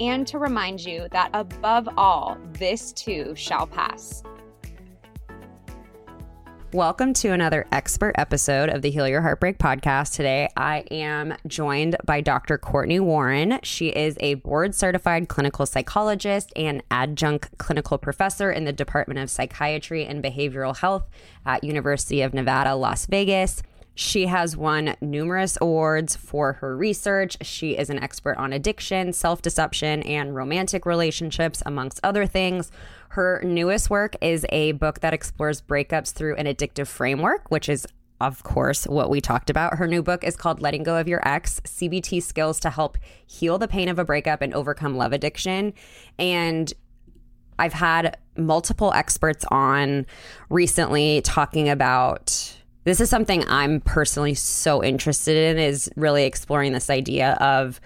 and to remind you that above all, this too shall pass. Welcome to another expert episode of the Heal Your Heartbreak podcast. Today, I am joined by Dr. Cortney Warren. She is a board certified clinical psychologist and adjunct clinical professor in the Department of Psychiatry and Behavioral Health at University of Nevada, Las Vegas. She has won numerous awards for her research. She is an expert on addiction, self deception, and romantic relationships, amongst other things. Her newest work is a book that explores breakups through an addictive framework, which is of course, what we talked about. Her new book is called Letting Go of Your Ex CBT Skills to Help Heal the Pain of a Breakup and Overcome Love Addiction. And I've had multiple experts on recently talking about this is something I'm personally so interested in is really exploring this idea of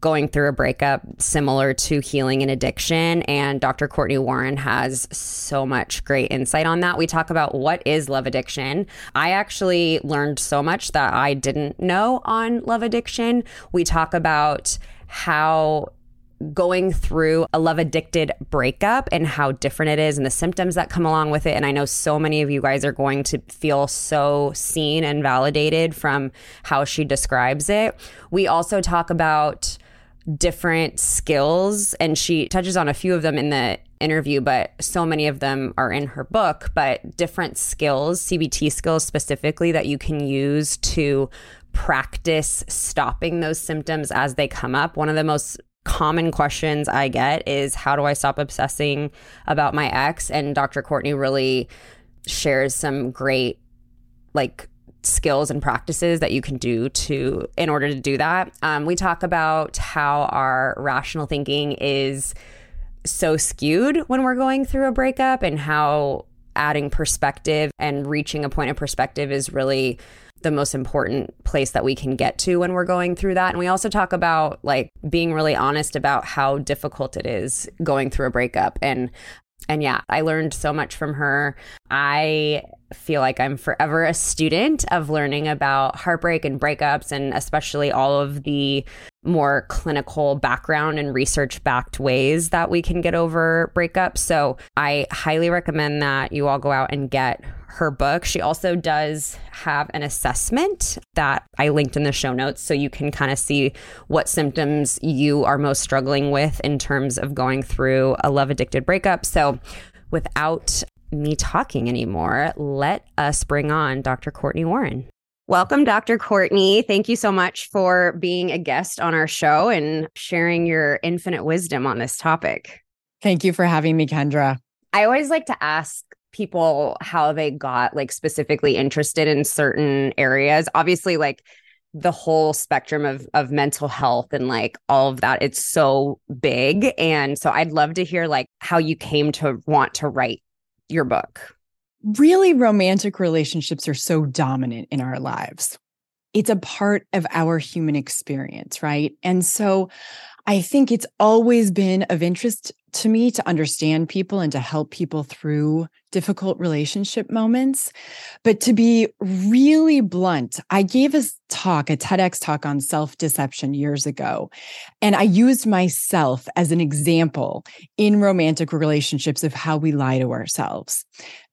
going through a breakup similar to healing and addiction and Dr. Cortney Warren has so much great insight on that. We talk about what is love addiction. I actually learned so much that I didn't know on love addiction. We talk about how going through a love addicted breakup and how different it is and the symptoms that come along with it. And I know so many of you guys are going to feel so seen and validated from how she describes it. We also talk about different skills and she touches on a few of them in the interview but so many of them are in her book but different skills CBT skills specifically that you can use to practice stopping those symptoms as they come up one of the most common questions I get is how do I stop obsessing about my ex? And Dr. Cortney really shares some great like skills and practices that you can do to in order to do that. Um, we talk about how our rational thinking is so skewed when we're going through a breakup and how adding perspective and reaching a point of perspective is really the most important place that we can get to when we're going through that. And we also talk about like being really honest about how difficult it is going through a breakup. And and yeah, I learned so much from her. I feel like I'm forever a student of learning about heartbreak and breakups, and especially all of the more clinical background and research backed ways that we can get over breakups. So I highly recommend that you all go out and get her book. She also does have an assessment that I linked in the show notes so you can kind of see what symptoms you are most struggling with in terms of going through a love addicted breakup. So without me talking anymore, let us bring on Dr. Cortney Warren. Welcome, Dr. Cortney. Thank you so much for being a guest on our show and sharing your infinite wisdom on this topic. Thank you for having me, Kendra. I always like to ask people how they got like specifically interested in certain areas. Obviously, like the whole spectrum of of mental health and like all of that it's so big and so I'd love to hear like how you came to want to write your book. Really romantic relationships are so dominant in our lives. It's a part of our human experience, right? And so I think it's always been of interest to me to understand people and to help people through difficult relationship moments. But to be really blunt, I gave a talk, a TEDx talk on self deception years ago. And I used myself as an example in romantic relationships of how we lie to ourselves.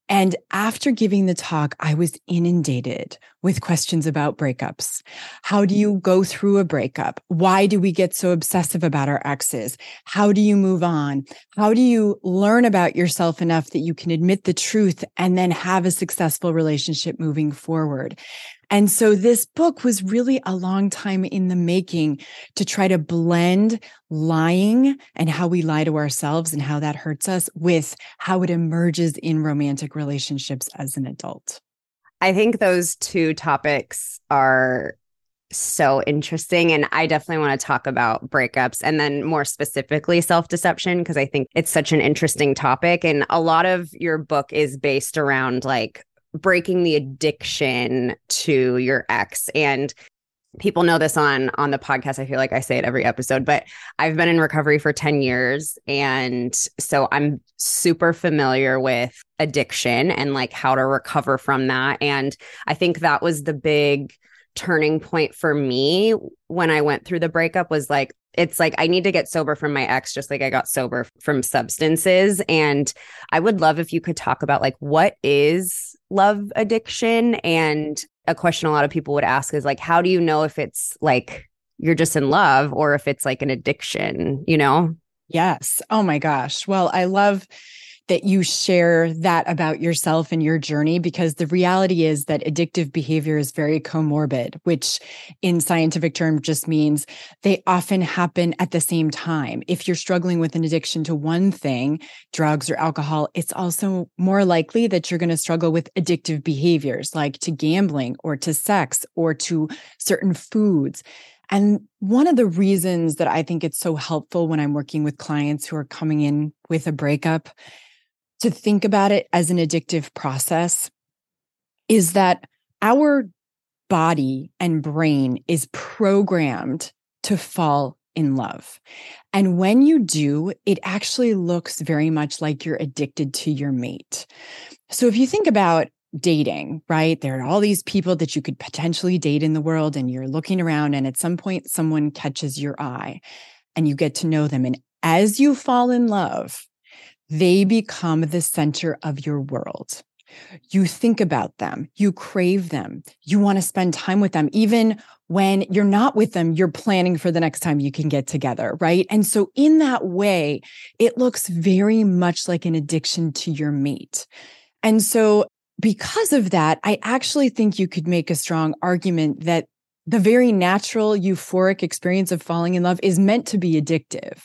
And after giving the talk, I was inundated with questions about breakups. How do you go through a breakup? Why do we get so obsessive about our exes? How do you move on? How do you learn about yourself enough that you can admit the truth and then have a successful relationship moving forward? And so this book was really a long time in the making to try to blend lying and how we lie to ourselves and how that hurts us with how it emerges in romantic relationships as an adult. I think those two topics are so interesting. And I definitely want to talk about breakups and then more specifically self deception, because I think it's such an interesting topic. And a lot of your book is based around like breaking the addiction to your ex. And people know this on on the podcast. I feel like i say it every episode but i've been in recovery for 10 years. And so i'm super familiar with addiction and like how to recover from that. And i think that was the big turning point for me when i went through the breakup was like it's like I need to get sober from my ex, just like I got sober from substances. And I would love if you could talk about like what is love addiction? And a question a lot of people would ask is like, how do you know if it's like you're just in love or if it's like an addiction, you know? Yes. Oh my gosh. Well, I love that you share that about yourself and your journey because the reality is that addictive behavior is very comorbid, which in scientific terms just means they often happen at the same time. If you're struggling with an addiction to one thing, drugs or alcohol, it's also more likely that you're going to struggle with addictive behaviors like to gambling or to sex or to certain foods. And one of the reasons that I think it's so helpful when I'm working with clients who are coming in with a breakup to think about it as an addictive process is that our body and brain is programmed to fall in love. And when you do, it actually looks very much like you're addicted to your mate. So if you think about dating, right? There are all these people that you could potentially date in the world, and you're looking around, and at some point, someone catches your eye and you get to know them. And as you fall in love, they become the center of your world. You think about them, you crave them, you want to spend time with them. Even when you're not with them, you're planning for the next time you can get together, right? And so, in that way, it looks very much like an addiction to your mate. And so, because of that, I actually think you could make a strong argument that the very natural euphoric experience of falling in love is meant to be addictive.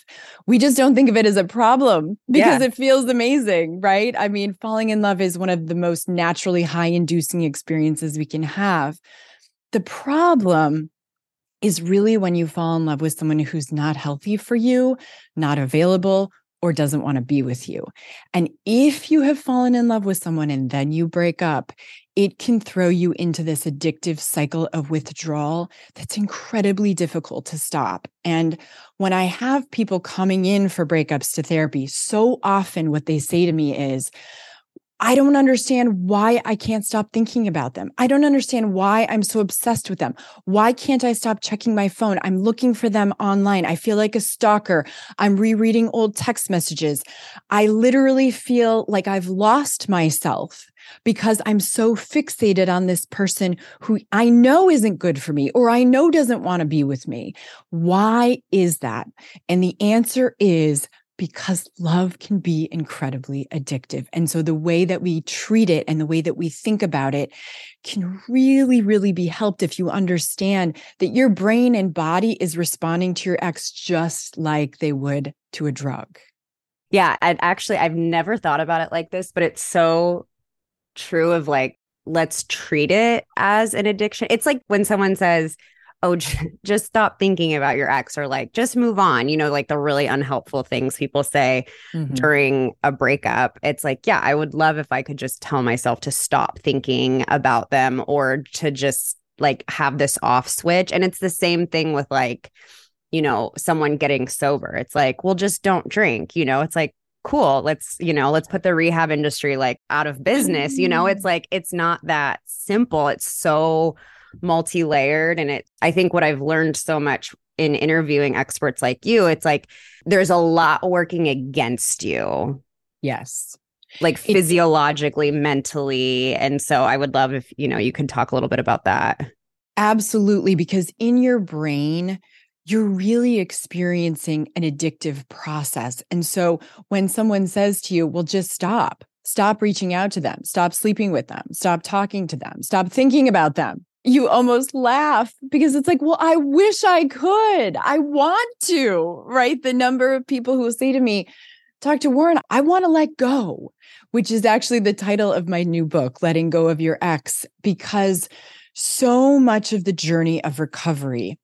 We just don't think of it as a problem because yeah. it feels amazing, right? I mean, falling in love is one of the most naturally high inducing experiences we can have. The problem is really when you fall in love with someone who's not healthy for you, not available, or doesn't want to be with you. And if you have fallen in love with someone and then you break up, it can throw you into this addictive cycle of withdrawal that's incredibly difficult to stop. And when I have people coming in for breakups to therapy, so often what they say to me is, I don't understand why I can't stop thinking about them. I don't understand why I'm so obsessed with them. Why can't I stop checking my phone? I'm looking for them online. I feel like a stalker. I'm rereading old text messages. I literally feel like I've lost myself because I'm so fixated on this person who I know isn't good for me or I know doesn't want to be with me. Why is that? And the answer is because love can be incredibly addictive. And so the way that we treat it and the way that we think about it can really, really be helped if you understand that your brain and body is responding to your ex just like they would to a drug. Yeah. Actually, I've never thought about it like this, but it's so true of like, let's treat it as an addiction. It's like when someone says, oh just stop thinking about your ex or like just move on you know like the really unhelpful things people say mm-hmm. during a breakup it's like yeah i would love if i could just tell myself to stop thinking about them or to just like have this off switch and it's the same thing with like you know, someone getting sober. It's like, well, just don't drink. You know, it's like, cool, let's, you know, let's put the rehab industry like out of business. You know, it's mm-hmm. like, it's not that simple. It's so multi layered. And it, I think what I've learned so much in interviewing experts like you, it's like there's a lot working against you. Yes. Like physiologically, mentally. And so I would love if, you know, you can talk a little bit about that. Absolutely. Because in your brain, you're really experiencing an addictive process. And so when someone says to you, well, just stop, stop reaching out to them, stop sleeping with them, stop talking to them, stop thinking about them, you almost laugh because it's like, well, I wish I could. I want to, right? The number of people who will say to me, Dr. Warren, I want to let go, which is actually the title of my new book, Letting Go of Your Ex, because so much of the journey of recovery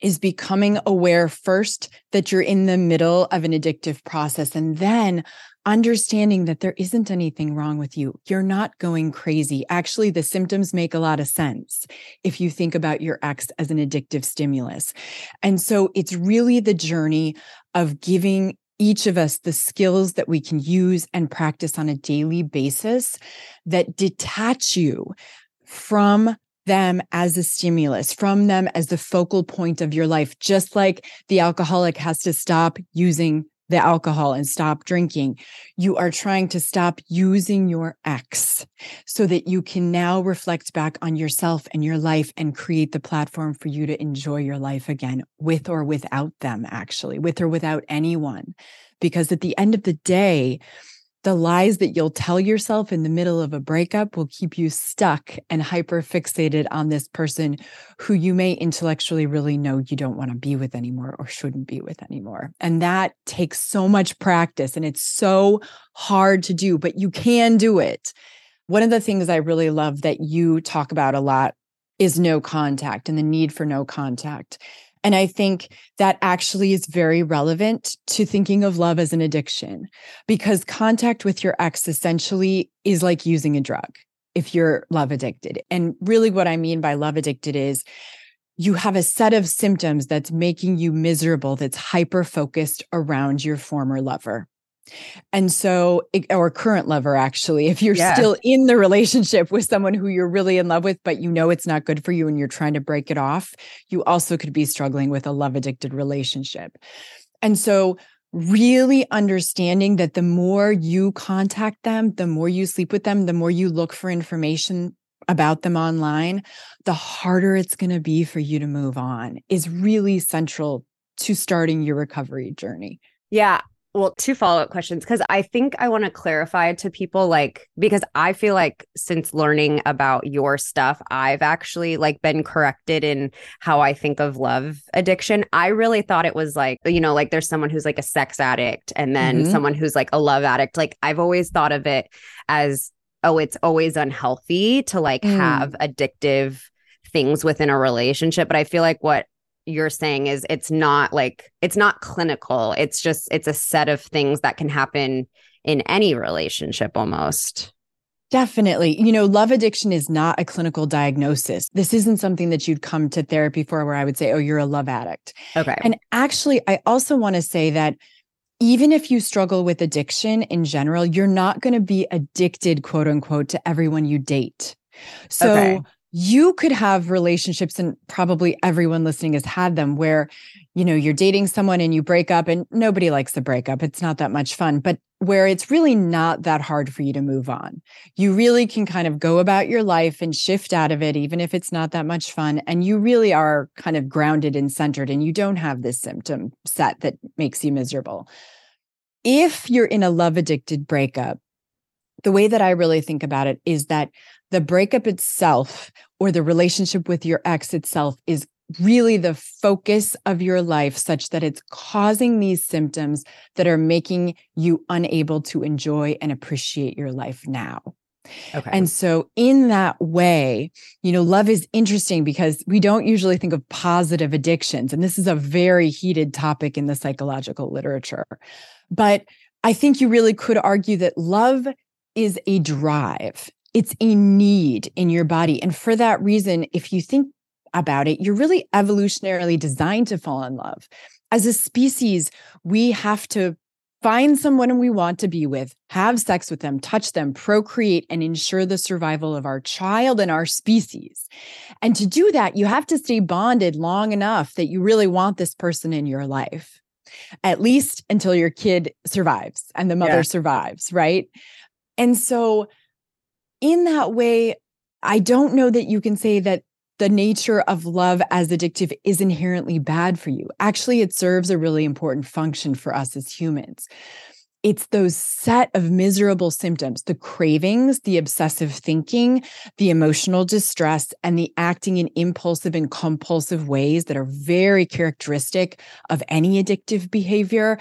is becoming aware first that you're in the middle of an addictive process and then understanding that there isn't anything wrong with you. You're not going crazy. Actually, the symptoms make a lot of sense if you think about your ex as an addictive stimulus. And so it's really the journey of giving each of us the skills that we can use and practice on a daily basis that detach you from them as a stimulus, from them as the focal point of your life, just like the alcoholic has to stop using the alcohol and stop drinking. You are trying to stop using your ex so that you can now reflect back on yourself and your life and create the platform for you to enjoy your life again with or without them, actually, with or without anyone. Because at the end of the day, the lies that you'll tell yourself in the middle of a breakup will keep you stuck and hyper fixated on this person who you may intellectually really know you don't want to be with anymore or shouldn't be with anymore. And that takes so much practice and it's so hard to do, but you can do it. One of the things I really love that you talk about a lot is no contact and the need for no contact. And I think that actually is very relevant to thinking of love as an addiction because contact with your ex essentially is like using a drug if you're love addicted. And really, what I mean by love addicted is you have a set of symptoms that's making you miserable, that's hyper focused around your former lover. And so, or current lover, actually, if you're yeah. still in the relationship with someone who you're really in love with, but you know it's not good for you and you're trying to break it off, you also could be struggling with a love addicted relationship. And so, really understanding that the more you contact them, the more you sleep with them, the more you look for information about them online, the harder it's going to be for you to move on is really central to starting your recovery journey. Yeah, well, two follow up questions because I think I want to clarify to people like because I feel like since learning about your stuff, I've actually like been corrected in how I think of love addiction. I really thought it was like, you know, like there's someone who's like a sex addict and then mm-hmm. someone who's like a love addict. Like I've always thought of it as, oh, it's always unhealthy to like mm. have addictive things within a relationship. But I feel like what you're saying is it's not like it's not clinical it's just it's a set of things that can happen in any relationship almost Definitely. You know, love addiction is not a clinical diagnosis. This isn't something that you'd come to therapy for where I would say, oh, you're a love addict. Okay. And actually, I also want to say that even if you struggle with addiction in general, you're not going to be addicted, quote unquote, to everyone you date. So okay you could have relationships and probably everyone listening has had them where you know you're dating someone and you break up and nobody likes the breakup. It's not that much fun but where it's really not that hard for you to move on. You really can kind of go about your life and shift out of it even if it's not that much fun and you really are kind of grounded and centered and you don't have this symptom set that makes you miserable. If you're in a love addicted breakup the way that I really think about it is that the breakup itself or the relationship with your ex itself is really the focus of your life such that it's causing these symptoms that are making you unable to enjoy and appreciate your life now. Okay. And so, in that way, you know, love is interesting because we don't usually think of positive addictions. And this is a very heated topic in the psychological literature. But I think you really could argue that love is a drive, it's a need in your body. And for that reason, if you think about it, you're really evolutionarily designed to fall in love. As a species, we have to find someone we want to be with, have sex with them, touch them, procreate, and ensure the survival of our child and our species. And to do that, you have to stay bonded long enough that you really want this person in your life, at least until your kid survives and the mother yeah. survives, right? And so, in that way, I don't know that you can say that the nature of love as addictive is inherently bad for you. Actually, it serves a really important function for us as humans. It's those set of miserable symptoms the cravings, the obsessive thinking, the emotional distress, and the acting in impulsive and compulsive ways that are very characteristic of any addictive behavior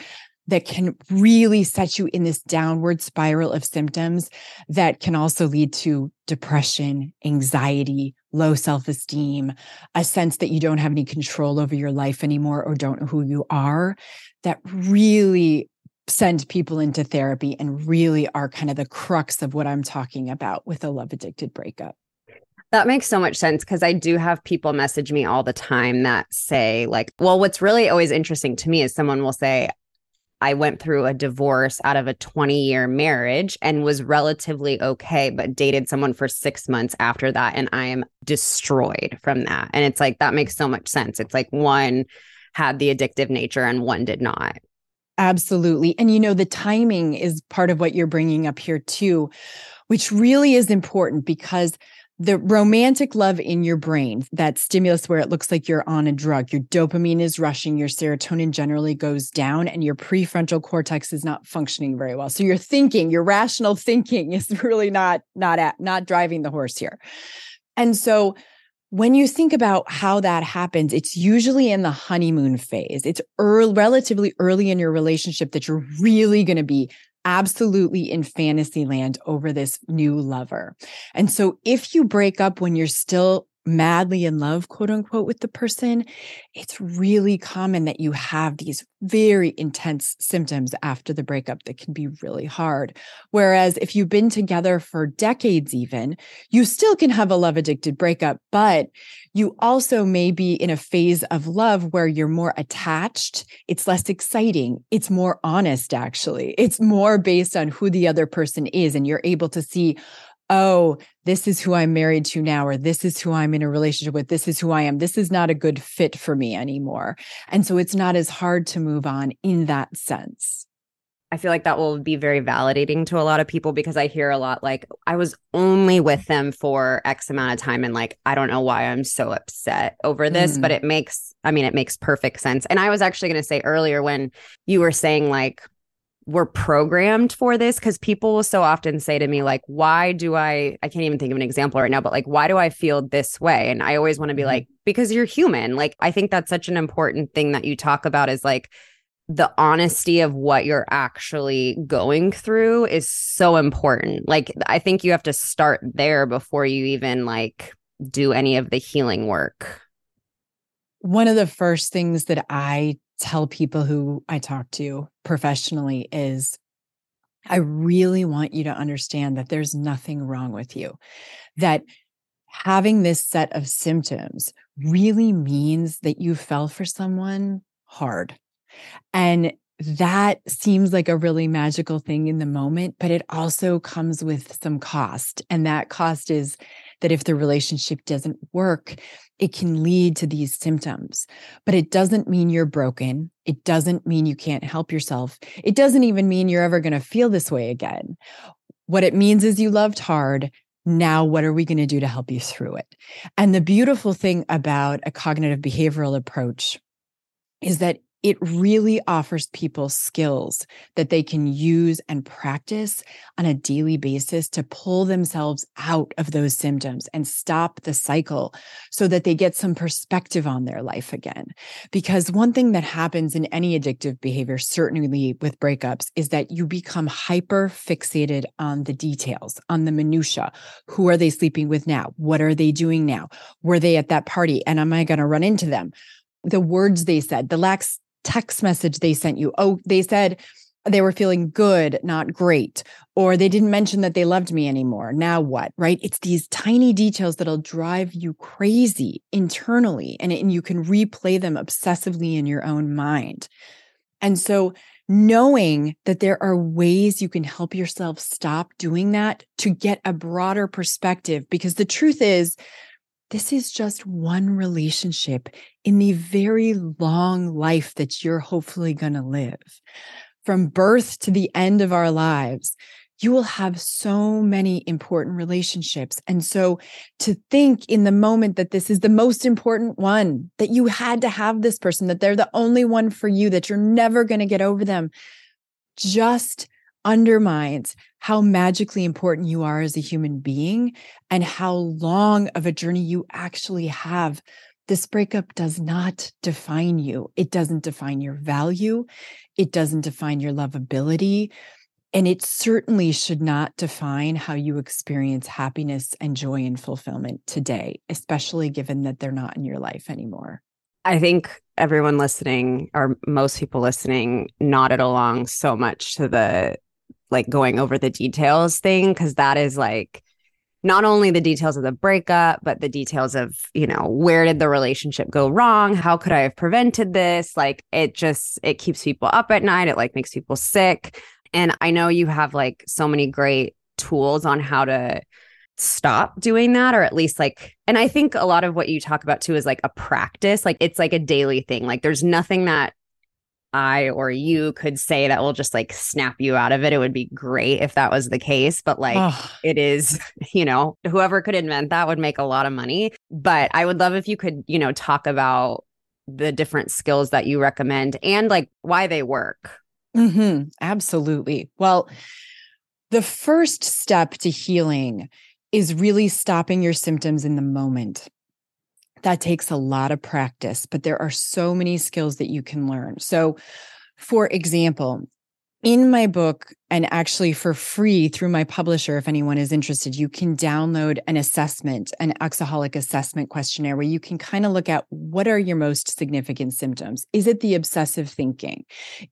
that can really set you in this downward spiral of symptoms that can also lead to depression, anxiety, low self esteem, a sense that you don't have any control over your life anymore or don't know who you are, that really send people into therapy and really are kind of the crux of what I'm talking about with a love addicted breakup. That makes so much sense because I do have people message me all the time that say, like, well, what's really always interesting to me is someone will say, I went through a divorce out of a 20 year marriage and was relatively okay, but dated someone for six months after that. And I am destroyed from that. And it's like, that makes so much sense. It's like one had the addictive nature and one did not. Absolutely. And you know, the timing is part of what you're bringing up here too, which really is important because the romantic love in your brain, that stimulus where it looks like you're on a drug, your dopamine is rushing, your serotonin generally goes down, and your prefrontal cortex is not functioning very well. So your thinking, your rational thinking is really not not at, not driving the horse here. And so when you think about how that happens, it's usually in the honeymoon phase. It's early, relatively early in your relationship that you're really going to be absolutely in fantasy land over this new lover. And so if you break up when you're still madly in love, quote unquote, with the person, it's really common that you have these very intense symptoms after the breakup that can be really hard. Whereas if you've been together for decades, even, you still can have a love addicted breakup, but you also may be in a phase of love where you're more attached. It's less exciting. It's more honest, actually. It's more based on who the other person is. And you're able to see, oh, this is who I'm married to now, or this is who I'm in a relationship with. This is who I am. This is not a good fit for me anymore. And so it's not as hard to move on in that sense. I feel like that will be very validating to a lot of people because I hear a lot like, I was only with them for X amount of time. And like, I don't know why I'm so upset over this, mm. but it makes, I mean, it makes perfect sense. And I was actually going to say earlier when you were saying like, we're programmed for this? Because people will so often say to me like why do i i can't even think of an example right now but like why do i feel this way? And i always want to be mm-hmm. like because you're human. Like i think that's such an important thing that you talk about is like the honesty of what you're actually going through is so important. Like i think you have to start there before you even like do any of the healing work. One of the first things that i tell people who I talk to professionally is I really want you to understand that there's nothing wrong with you, that having this set of symptoms really means that you fell for someone hard. And that seems like a really magical thing in the moment, but it also comes with some cost. And that cost is that if the relationship doesn't work, it can lead to these symptoms. But it doesn't mean you're broken. It doesn't mean you can't help yourself. It doesn't even mean you're ever going to feel this way again. What it means is you loved hard. Now, what are we going to do to help you through it? And the beautiful thing about a cognitive behavioral approach is that it really offers people skills that they can use and practice on a daily basis to pull themselves out of those symptoms and stop the cycle so that they get some perspective on their life again. Because one thing that happens in any addictive behavior, certainly with breakups, is that you become hyper fixated on the details, on the minutia. Who are they sleeping with now? What are they doing now? Were they at that party? And am I going to run into them? the words they said, the lax text message they sent you. Oh, they said, they were feeling good, not great, or they didn't mention that they loved me anymore. Now what? Right? It's these tiny details that'll drive you crazy internally, and, and you can replay them obsessively in your own mind. And so, knowing that there are ways you can help yourself stop doing that to get a broader perspective, because the truth is, this is just one relationship in the very long life that you're hopefully going to live. From birth to the end of our lives, you will have so many important relationships. And so to think in the moment that this is the most important one, that you had to have this person, that they're the only one for you, that you're never going to get over them, just undermines how magically important you are as a human being and how long of a journey you actually have. This breakup does not define you. It doesn't define your value. It doesn't define your lovability. And it certainly should not define how you experience happiness and joy and fulfillment today, especially given that they're not in your life anymore. I think everyone listening, or most people listening, nodded along so much to the like going over the details thing, because that is like not only the details of the breakup, but the details of, you know, where did the relationship go wrong? How could I have prevented this? Like it just, it keeps people up at night. It like makes people sick. And I know you have like so many great tools on how to stop doing that or at least like and I think a lot of what you talk about too is like a practice like it's like a daily thing like there's nothing that I or you could say that will just like snap you out of it it would be great if that was the case but like oh. it is you know whoever could invent that would make a lot of money but I would love if you could you know talk about the different skills that you recommend and like why they work Mm-hmm. Absolutely. Well, the first step to healing is really stopping your symptoms in the moment. That takes a lot of practice, but there are so many skills that you can learn. So, for example, in my book, and actually for free through my publisher, if anyone is interested, you can download an assessment, an Exaholic assessment questionnaire where you can kind of look at what are your most significant symptoms. Is it the obsessive thinking?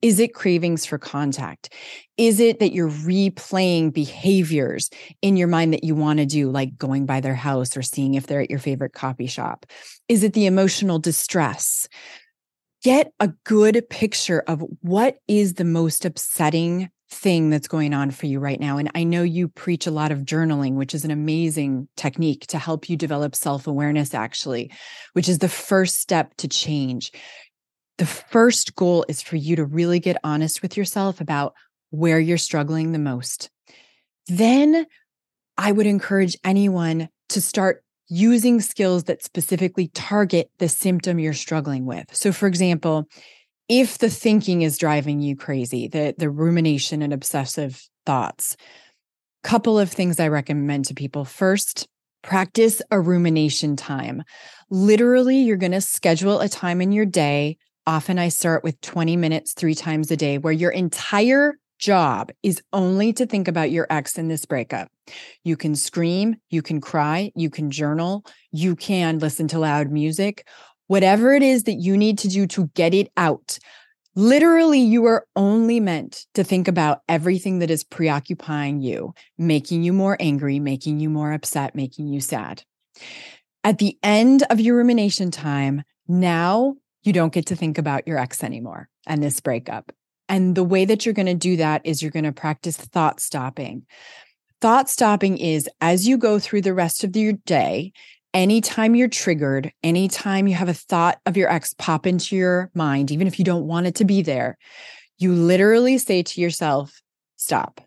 Is it cravings for contact? Is it that you're replaying behaviors in your mind that you want to do, like going by their house or seeing if they're at your favorite coffee shop? Is it the emotional distress? Get a good picture of what is the most upsetting thing that's going on for you right now. And I know you preach a lot of journaling, which is an amazing technique to help you develop self awareness, actually, which is the first step to change. The first goal is for you to really get honest with yourself about where you're struggling the most. Then I would encourage anyone to start using skills that specifically target the symptom you're struggling with. So, for example, if the thinking is driving you crazy, the, the rumination and obsessive thoughts, couple of things I recommend to people. First, practice a rumination time. Literally, you're going to schedule a time in your day. Often I start with 20 minutes three times a day where your entire job is only to think about your ex in this breakup. You can scream, you can cry, you can journal, you can listen to loud music, whatever it is that you need to do to get it out. Literally, you are only meant to think about everything that is preoccupying you, making you more angry, making you more upset, making you sad. At the end of your rumination time, now you don't get to think about your ex anymore and this breakup. And the way that you're going to do that is you're going to practice thought stopping. Thought stopping is as you go through the rest of your day, anytime you're triggered, anytime you have a thought of your ex pop into your mind, even if you don't want it to be there, you literally say to yourself, Stop.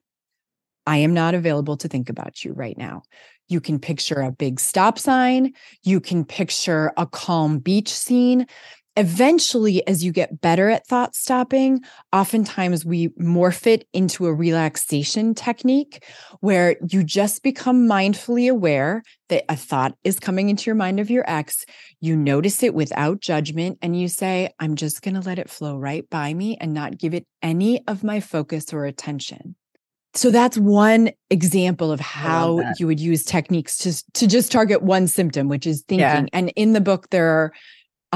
I am not available to think about you right now. You can picture a big stop sign. You can picture a calm beach scene eventually, as you get better at thought stopping, oftentimes we morph it into a relaxation technique where you just become mindfully aware that a thought is coming into your mind of your ex. You notice it without judgment and you say, I'm just going to let it flow right by me and not give it any of my focus or attention. So that's one example of how you would use techniques to, to just target one symptom, which is thinking. Yeah. And in the book, there are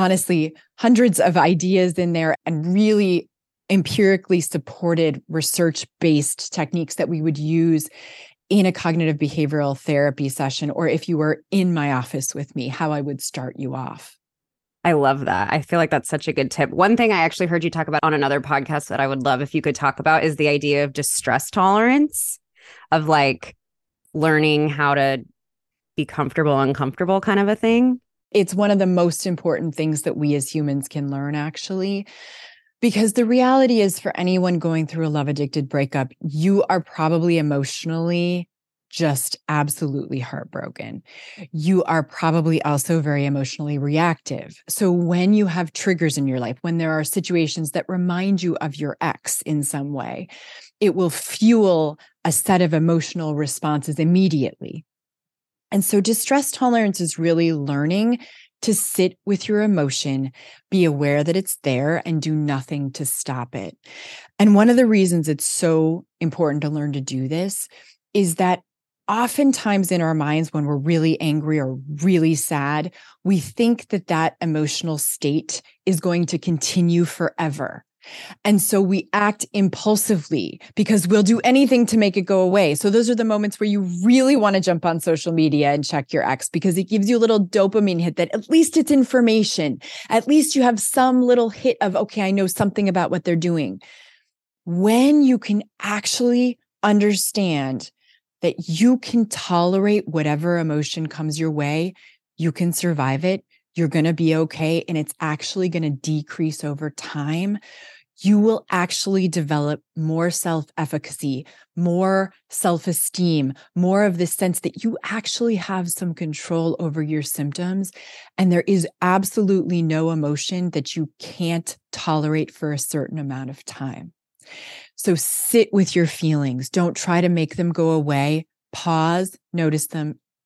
honestly hundreds of ideas in there and really empirically supported research based techniques that we would use in a cognitive behavioral therapy session or if you were in my office with me how i would start you off I love that. I feel like that's such a good tip. One thing I actually heard you talk about on another podcast that I would love if you could talk about is the idea of distress tolerance, of like learning how to be comfortable, uncomfortable kind of a thing. It's one of the most important things that we as humans can learn, actually. Because the reality is, for anyone going through a love addicted breakup, you are probably emotionally just absolutely heartbroken. You are probably also very emotionally reactive. So, when you have triggers in your life, when there are situations that remind you of your ex in some way, it will fuel a set of emotional responses immediately. And so, distress tolerance is really learning to sit with your emotion, be aware that it's there, and do nothing to stop it. And one of the reasons it's so important to learn to do this is that oftentimes in our minds, when we're really angry or really sad, we think that that emotional state is going to continue forever. And so we act impulsively because we'll do anything to make it go away. So those are the moments where you really want to jump on social media and check your ex because it gives you a little dopamine hit that at least it's information. At least you have some little hit of, okay, I know something about what they're doing. When you can actually understand that you can tolerate whatever emotion comes your way, you can survive it. You're going to be okay. And it's actually going to decrease over time. You will actually develop more self efficacy, more self esteem, more of this sense that you actually have some control over your symptoms. And there is absolutely no emotion that you can't tolerate for a certain amount of time. So sit with your feelings. Don't try to make them go away. Pause, notice them,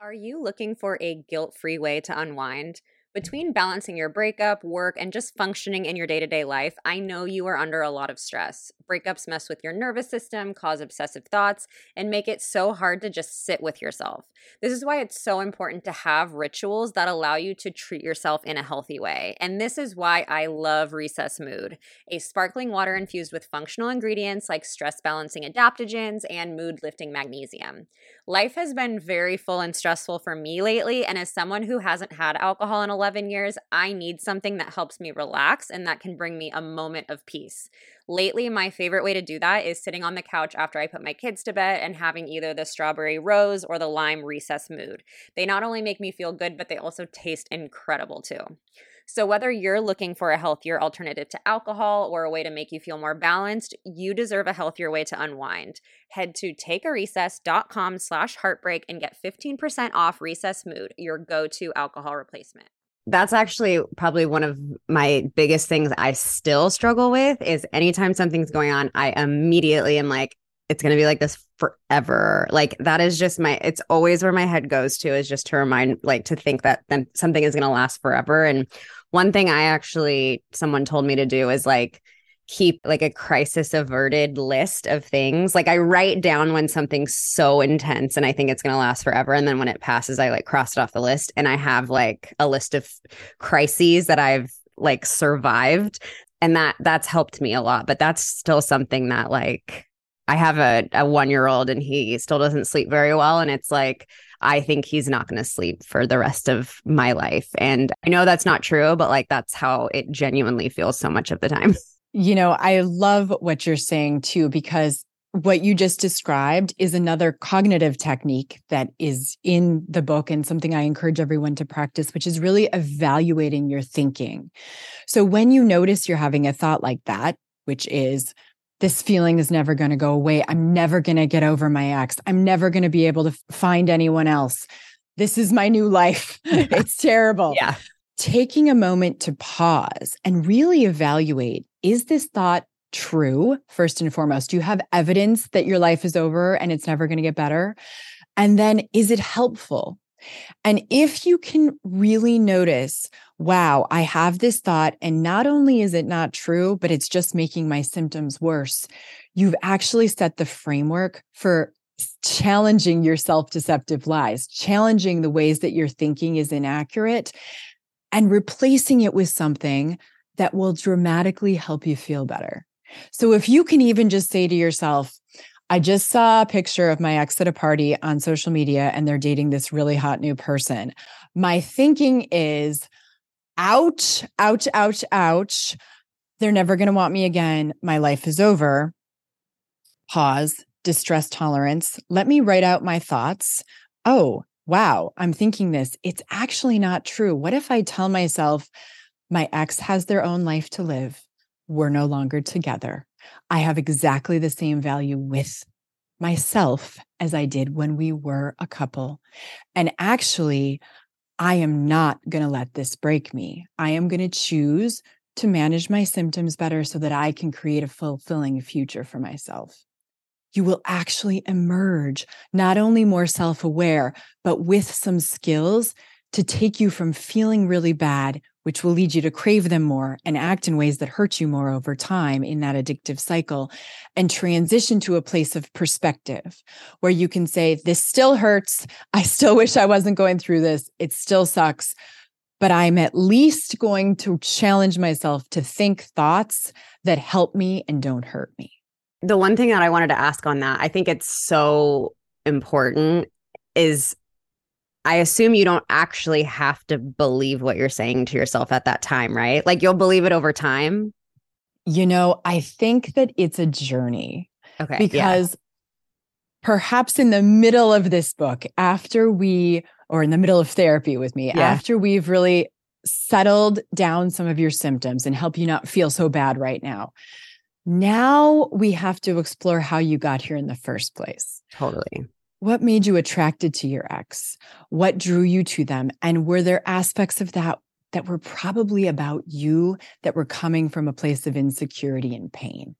Are you looking for a guilt free way to unwind? Between balancing your breakup, work, and just functioning in your day to day life, I know you are under a lot of stress. Breakups mess with your nervous system, cause obsessive thoughts, and make it so hard to just sit with yourself. This is why it's so important to have rituals that allow you to treat yourself in a healthy way. And this is why I love Recess Mood, a sparkling water infused with functional ingredients like stress balancing adaptogens and mood lifting magnesium. Life has been very full and stressful for me lately, and as someone who hasn't had alcohol in 11 years, I need something that helps me relax and that can bring me a moment of peace. Lately, my favorite way to do that is sitting on the couch after I put my kids to bed and having either the strawberry rose or the lime recess mood. They not only make me feel good, but they also taste incredible too. So, whether you're looking for a healthier alternative to alcohol or a way to make you feel more balanced, you deserve a healthier way to unwind. Head to takearecess.com slash heartbreak and get 15% off Recess Mood, your go-to alcohol replacement. That's actually probably one of my biggest things I still struggle with is anytime something's going on, I immediately am like, it's going to be like this forever. Like that is just my it's always where my head goes to is just to remind like to think that then something is going to last forever and one thing I actually someone told me to do is like keep like a crisis averted list of things. Like I write down when something's so intense and I think it's going to last forever and then when it passes I like cross it off the list and I have like a list of crises that I've like survived and that that's helped me a lot, but that's still something that like I have a, a one year old and he still doesn't sleep very well. And it's like, I think he's not going to sleep for the rest of my life. And I know that's not true, but like that's how it genuinely feels so much of the time. You know, I love what you're saying too, because what you just described is another cognitive technique that is in the book and something I encourage everyone to practice, which is really evaluating your thinking. So when you notice you're having a thought like that, which is, this feeling is never going to go away. I'm never going to get over my ex. I'm never going to be able to find anyone else. This is my new life. it's terrible. Yeah. Taking a moment to pause and really evaluate is this thought true, first and foremost? Do you have evidence that your life is over and it's never going to get better? And then is it helpful? And if you can really notice, wow, I have this thought, and not only is it not true, but it's just making my symptoms worse, you've actually set the framework for challenging your self deceptive lies, challenging the ways that your thinking is inaccurate, and replacing it with something that will dramatically help you feel better. So if you can even just say to yourself, I just saw a picture of my ex at a party on social media and they're dating this really hot new person. My thinking is, ouch, ouch, ouch, ouch. They're never going to want me again. My life is over. Pause, distress tolerance. Let me write out my thoughts. Oh, wow, I'm thinking this. It's actually not true. What if I tell myself, my ex has their own life to live? We're no longer together. I have exactly the same value with myself as I did when we were a couple. And actually, I am not going to let this break me. I am going to choose to manage my symptoms better so that I can create a fulfilling future for myself. You will actually emerge not only more self aware, but with some skills to take you from feeling really bad which will lead you to crave them more and act in ways that hurt you more over time in that addictive cycle, and transition to a place of perspective where you can say, This still hurts. I still wish I wasn't going through this. It still sucks. But I'm at least going to challenge myself to think thoughts that help me and don't hurt me. The one thing that I wanted to ask on that, I think it's so important is I assume you don't actually have to believe what you're saying to yourself at that time, right? Like you'll believe it over time. You know, I think that it's a journey. Okay. Because yeah. perhaps in the middle of this book, after we, or in the middle of therapy with me, yeah. after we've really settled down some of your symptoms and help you not feel so bad right now, now we have to explore how you got here in the first place. Totally what made you attracted to your ex? What drew you to them? And were there aspects of that that were probably about you that were coming from a place of insecurity and pain?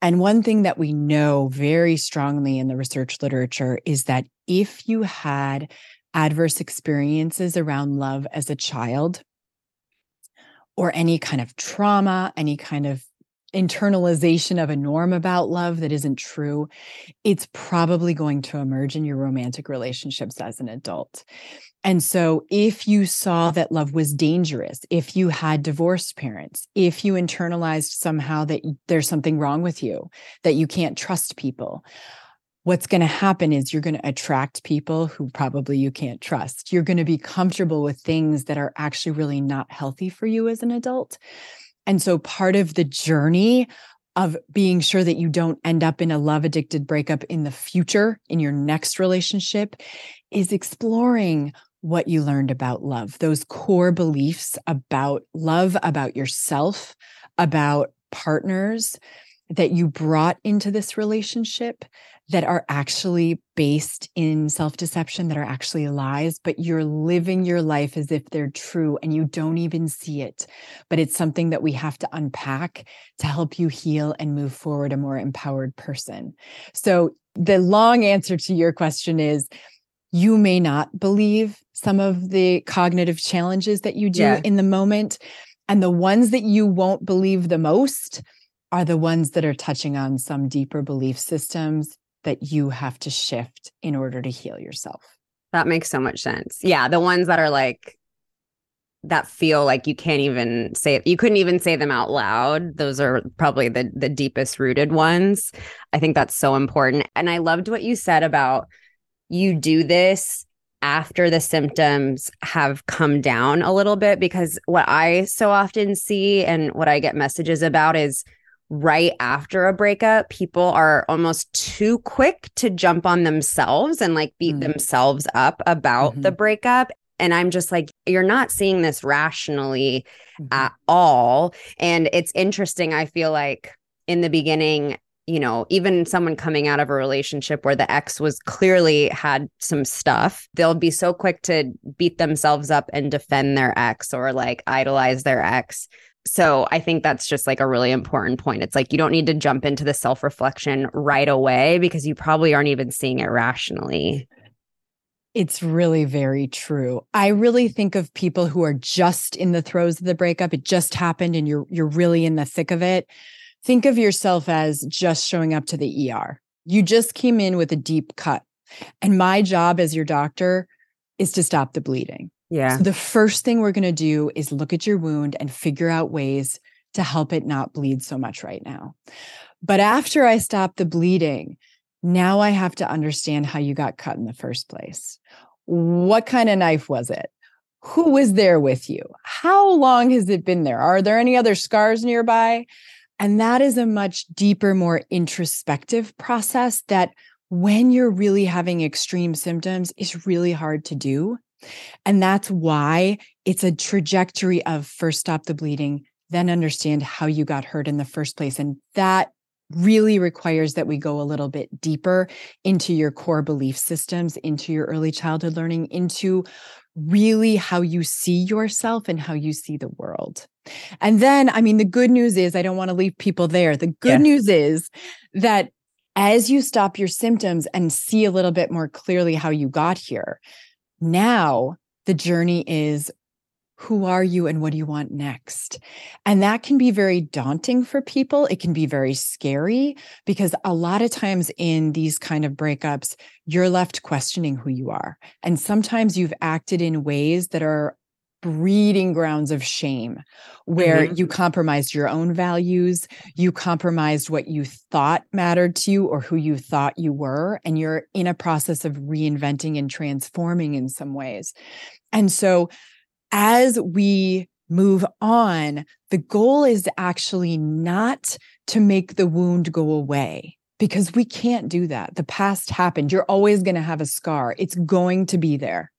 And one thing that we know very strongly in the research literature is that if you had adverse experiences around love as a child, or any kind of trauma, any kind of internalization of a norm about love that isn't true, it's probably going to emerge in your romantic relationships as an adult. And so, if you saw that love was dangerous, if you had divorced parents, if you internalized somehow that there's something wrong with you, that you can't trust people, what's going to happen is you're going to attract people who probably you can't trust. You're going to be comfortable with things that are actually really not healthy for you as an adult. And so part of the journey of being sure that you don't end up in a love addicted breakup in the future, in your next relationship, is exploring what you learned about love, those core beliefs about love, about yourself, about partners that you brought into this relationship that are actually based in self deception, that are actually lies, but you're living your life as if they're true and you don't even see it. But it's something that we have to unpack to help you heal and move forward a more empowered person. So, the long answer to your question is you may not believe some of the cognitive challenges that you do yeah. in the moment. And the ones that you won't believe the most are the ones that are touching on some deeper belief systems that you have to shift in order to heal yourself. That makes so much sense. Yeah. The ones that are like, that feel like you can't even say you couldn't even say them out loud those are probably the the deepest rooted ones i think that's so important and i loved what you said about you do this after the symptoms have come down a little bit because what i so often see and what i get messages about is right after a breakup, people are almost too quick to jump on themselves and like beat mm. themselves up about mm-hmm. the breakup. And I'm just like, you're not seeing this rationally mm-hmm. at all. And it's interesting. I feel like in the beginning, you know, even someone coming out of a relationship where the ex was clearly had some stuff, they'll be so quick to beat themselves up and defend their ex or like idolize their ex. So I think that's just like a really important point. It's like you don't need to jump into the self reflection right away because you probably aren't even seeing it rationally. It's really very true. I really think of people who are just in the throes of the breakup. It just happened and you're you're really in the thick of it. Think of yourself as just showing up to the ER. You just came in with a deep cut. And my job as your doctor is to stop the bleeding. Yeah. So the first thing we're going to do is look at your wound and figure out ways to help it not bleed so much right now. But after I stop the bleeding, now I have to understand how you got cut in the first place. What kind of knife was it? Who was there with you? How long has it been there? Are there any other scars nearby? And that is a much deeper, more introspective process that when you're really having extreme symptoms is really hard to do. And that's why it's a trajectory of first stop the bleeding, then understand how you got hurt in the first place. And that really requires that we go a little bit deeper into your core belief systems, into your early childhood learning, into really how you see yourself and how you see the world. And then, I mean, the good news is, I don't want to leave people there. The good yeah. news is that as you stop your symptoms and see a little bit more clearly how you got here, now the journey is who are you and what do you want next? And that can be very daunting for people. It can be very scary because a lot of times in these kind of breakups, you're left questioning who you are. And sometimes you've acted in ways that are breeding grounds of shame where mm-hmm. you compromised your own values you compromised what you thought mattered to you or who you thought you were and you're in a process of reinventing and transforming in some ways. And so as we move on the goal is actually not to make the wound go away because we can't do that. The past happened. You're always going to have a scar. It's going to be there.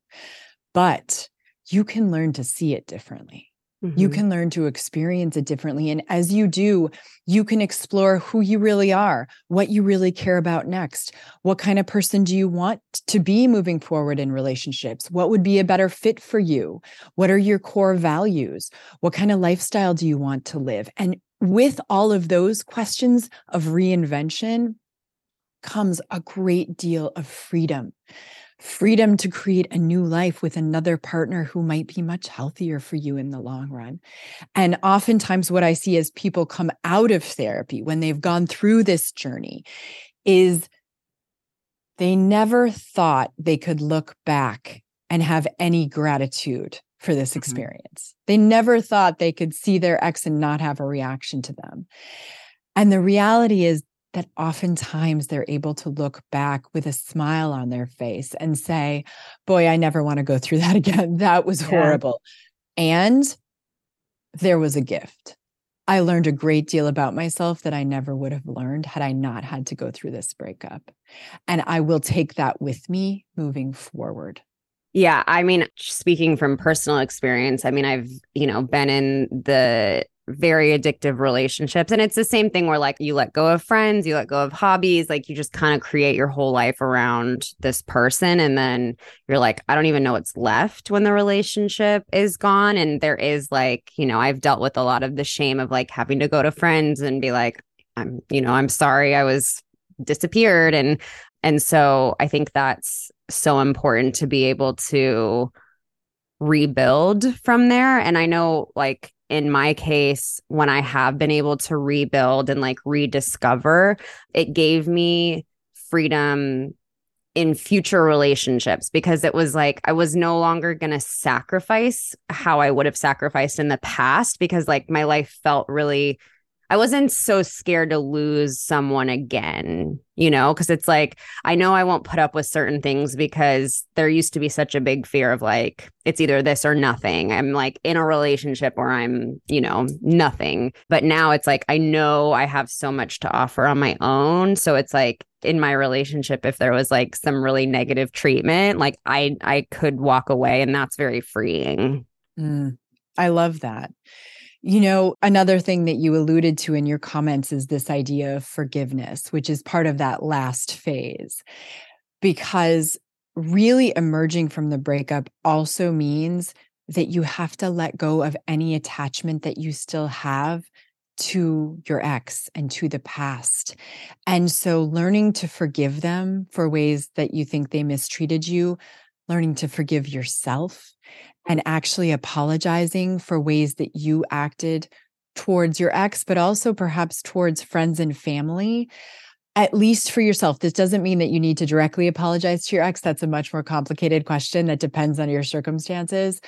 But you can learn to see it differently. Mm-hmm. You can learn to experience it differently. And as you do, you can explore who you really are, what you really care about next. What kind of person do you want to be moving forward in relationships? What would be a better fit for you? What are your core values? What kind of lifestyle do you want to live? And with all of those questions of reinvention comes a great deal of freedom freedom to create a new life with another partner who might be much healthier for you in the long run. And oftentimes, what I see as people come out of therapy when they've gone through this journey is they never thought they could look back and have any gratitude for this mm-hmm. experience. They never thought they could see their ex and not have a reaction to them. And the reality is, that oftentimes they're able to look back with a smile on their face and say, Boy, I never want to go through that again. That was yeah. horrible. And there was a gift. I learned a great deal about myself that I never would have learned had I not had to go through this breakup. And I will take that with me moving forward. Yeah, I mean, speaking from personal experience, I mean, I've, you know, been in the very addictive relationships. And it's the same thing where like you let go of friends, you let go of hobbies, like you just kind of create your whole life around this person. And then you're like, I don't even know what's left when the relationship is gone. And there is like, you know, I've dealt with a lot of the shame of like having to go to friends and be like, I'm, you know, I'm sorry I was disappeared. And, and so I think that's so important to be able to rebuild from there. And I know like in my case, when I have been able to rebuild and like rediscover, it gave me freedom in future relationships because it was like I was no longer going to sacrifice how I would have sacrificed in the past because like my life felt really I wasn't so scared to lose someone again, you know, because it's like I know I won't put up with certain things because there used to be such a big fear of like it's either this or nothing. I'm like in a relationship where I'm, you know, nothing. But now it's like I know I have so much to offer on my own. So it's like in my relationship if there was like some really negative treatment, like I I could walk away and that's very freeing. Mm, I love that. You know, another thing that you alluded to in your comments is this idea of forgiveness, which is part of that last phase. Because really emerging from the breakup also means that you have to let go of any attachment that you still have to your ex and to the past. And so learning to forgive them for ways that you think they mistreated you, learning to forgive yourself and actually apologizing for ways that you acted towards your ex, but also perhaps towards friends and family, at least for yourself. This doesn't mean that you need to directly apologize to your ex. That's a much more complicated question that depends on your circumstances.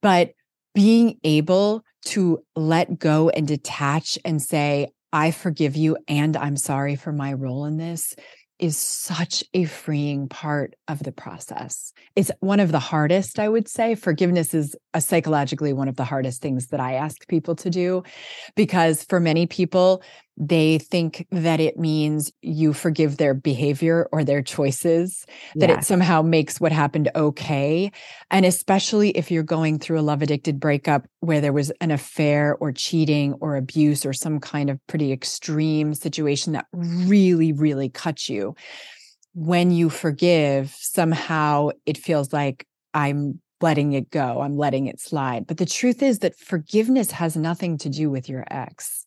But being able to let go and detach and say, I forgive you and I'm sorry for my role in this is such a freeing part of the process. It's one of the hardest, I would say. Forgiveness is a psychologically one of the hardest things that I ask people to do because for many people, they think that it means you forgive their behavior or their choices, that it somehow makes what happened okay. And especially if you're going through a love addicted breakup where there was an affair or cheating or abuse or some kind of pretty extreme situation that really, really cut you. When you forgive, somehow it feels like I'm letting it go, I'm letting it slide. But the truth is that forgiveness has nothing to do with your ex.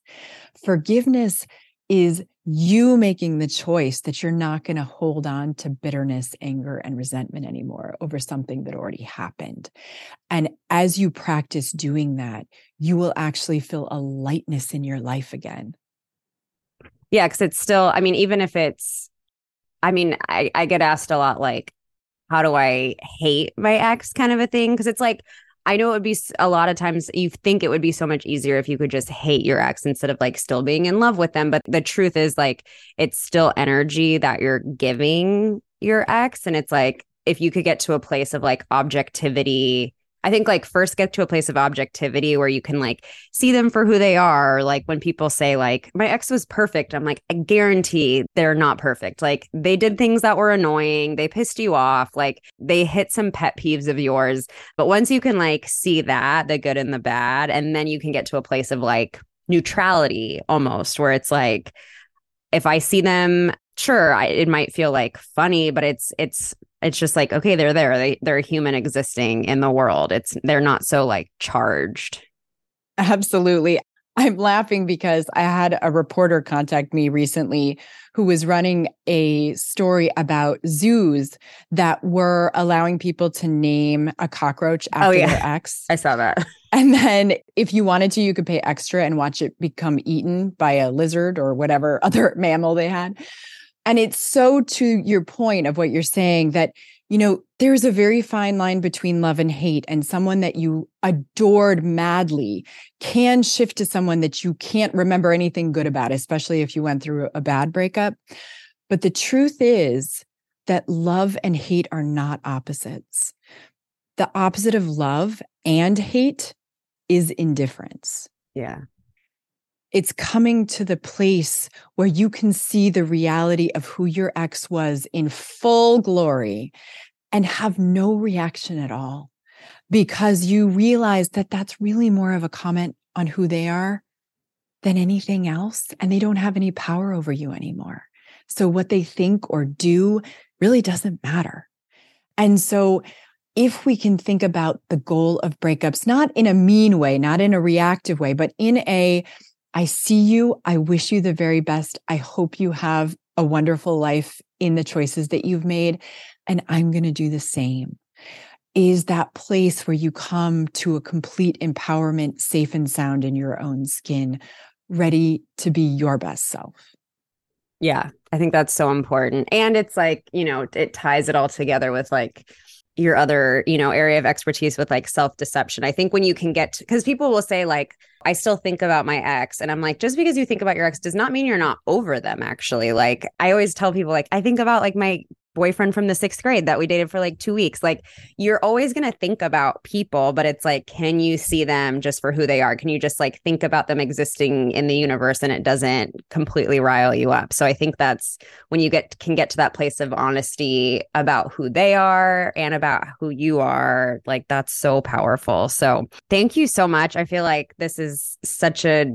Forgiveness is you making the choice that you're not going to hold on to bitterness, anger, and resentment anymore over something that already happened. And as you practice doing that, you will actually feel a lightness in your life again. Yeah, because it's still, I mean, even if it's, I mean, I, I get asked a lot like, how do I hate my ex kind of a thing? Because it's like, I know it would be a lot of times you think it would be so much easier if you could just hate your ex instead of like still being in love with them. But the truth is, like, it's still energy that you're giving your ex. And it's like, if you could get to a place of like objectivity I think like first get to a place of objectivity where you can like see them for who they are. Like when people say like my ex was perfect, I'm like I guarantee they're not perfect. Like they did things that were annoying, they pissed you off, like they hit some pet peeves of yours. But once you can like see that, the good and the bad, and then you can get to a place of like neutrality almost where it's like if I see them sure I, it might feel like funny but it's it's it's just like okay they're there. They, they're human existing in the world. It's they're not so like charged. Absolutely. I'm laughing because i had a reporter contact me recently who was running a story about zoos that were allowing people to name a cockroach oh, after oh, yeah. their ex. I saw that. And then if you wanted to you could pay extra and watch it become eaten by a lizard or whatever other mammal they had and it's so to your point of what you're saying that, you know, there's a very fine line between love and hate, and someone that you adored madly can shift to someone that you can't remember anything good about, especially if you went through a bad breakup. But the truth is that love and hate are not opposites. The opposite of love and hate is indifference. Yeah. It's coming to the place where you can see the reality of who your ex was in full glory and have no reaction at all because you realize that that's really more of a comment on who they are than anything else. And they don't have any power over you anymore. So what they think or do really doesn't matter. And so if we can think about the goal of breakups, not in a mean way, not in a reactive way, but in a I see you. I wish you the very best. I hope you have a wonderful life in the choices that you've made. And I'm going to do the same. Is that place where you come to a complete empowerment, safe and sound in your own skin, ready to be your best self. Yeah, I think that's so important. And it's like, you know, it ties it all together with like your other, you know, area of expertise with like self deception. I think when you can get because people will say, like, I still think about my ex. And I'm like, just because you think about your ex does not mean you're not over them, actually. Like, I always tell people, like, I think about like my boyfriend from the sixth grade that we dated for like two weeks. Like you're always going to think about people, but it's like, can you see them just for who they are? Can you just like think about them existing in the universe and it doesn't completely rile you up? So I think that's when you get can get to that place of honesty about who they are and about who you are. Like that's so powerful. So thank you so much. I feel like this is such a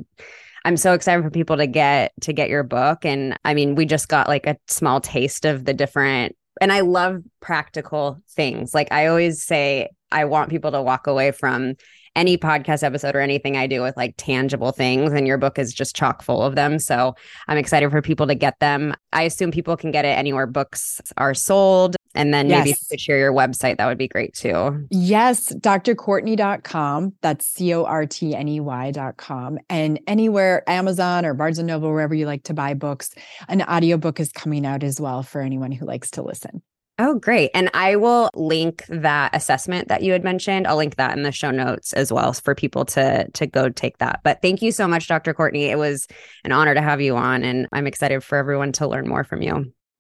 I'm so excited for people to get to get your book. And I mean, we just got like a small taste of the different and I love practical things. Like I always say, I want people to walk away from any podcast episode or anything I do with like tangible things. And your book is just chock full of them. So I'm excited for people to get them. I assume people can get it anywhere books are sold. And then maybe if you could share your website, that would be great too. Yes, drcortney.com. That's C O R T N E Y.com. And anywhere, Amazon or Barnes and Noble, wherever you like to buy books, an audiobook is coming out as well for anyone who likes to listen. Oh, great. And I will link that assessment that you had mentioned. I'll link that in the show notes as well for people to to go take that. But thank you so much, Dr. Cortney. It was an honor to have you on and I'm excited for everyone to learn more from you.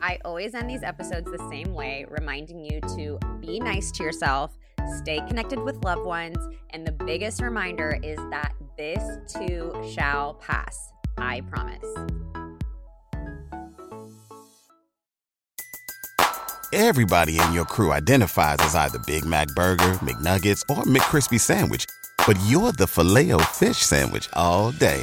I always end these episodes the same way, reminding you to be nice to yourself, stay connected with loved ones, and the biggest reminder is that this too shall pass. I promise. Everybody in your crew identifies as either Big Mac Burger, McNuggets, or McCrispy Sandwich, but you're the filet fish Sandwich all day.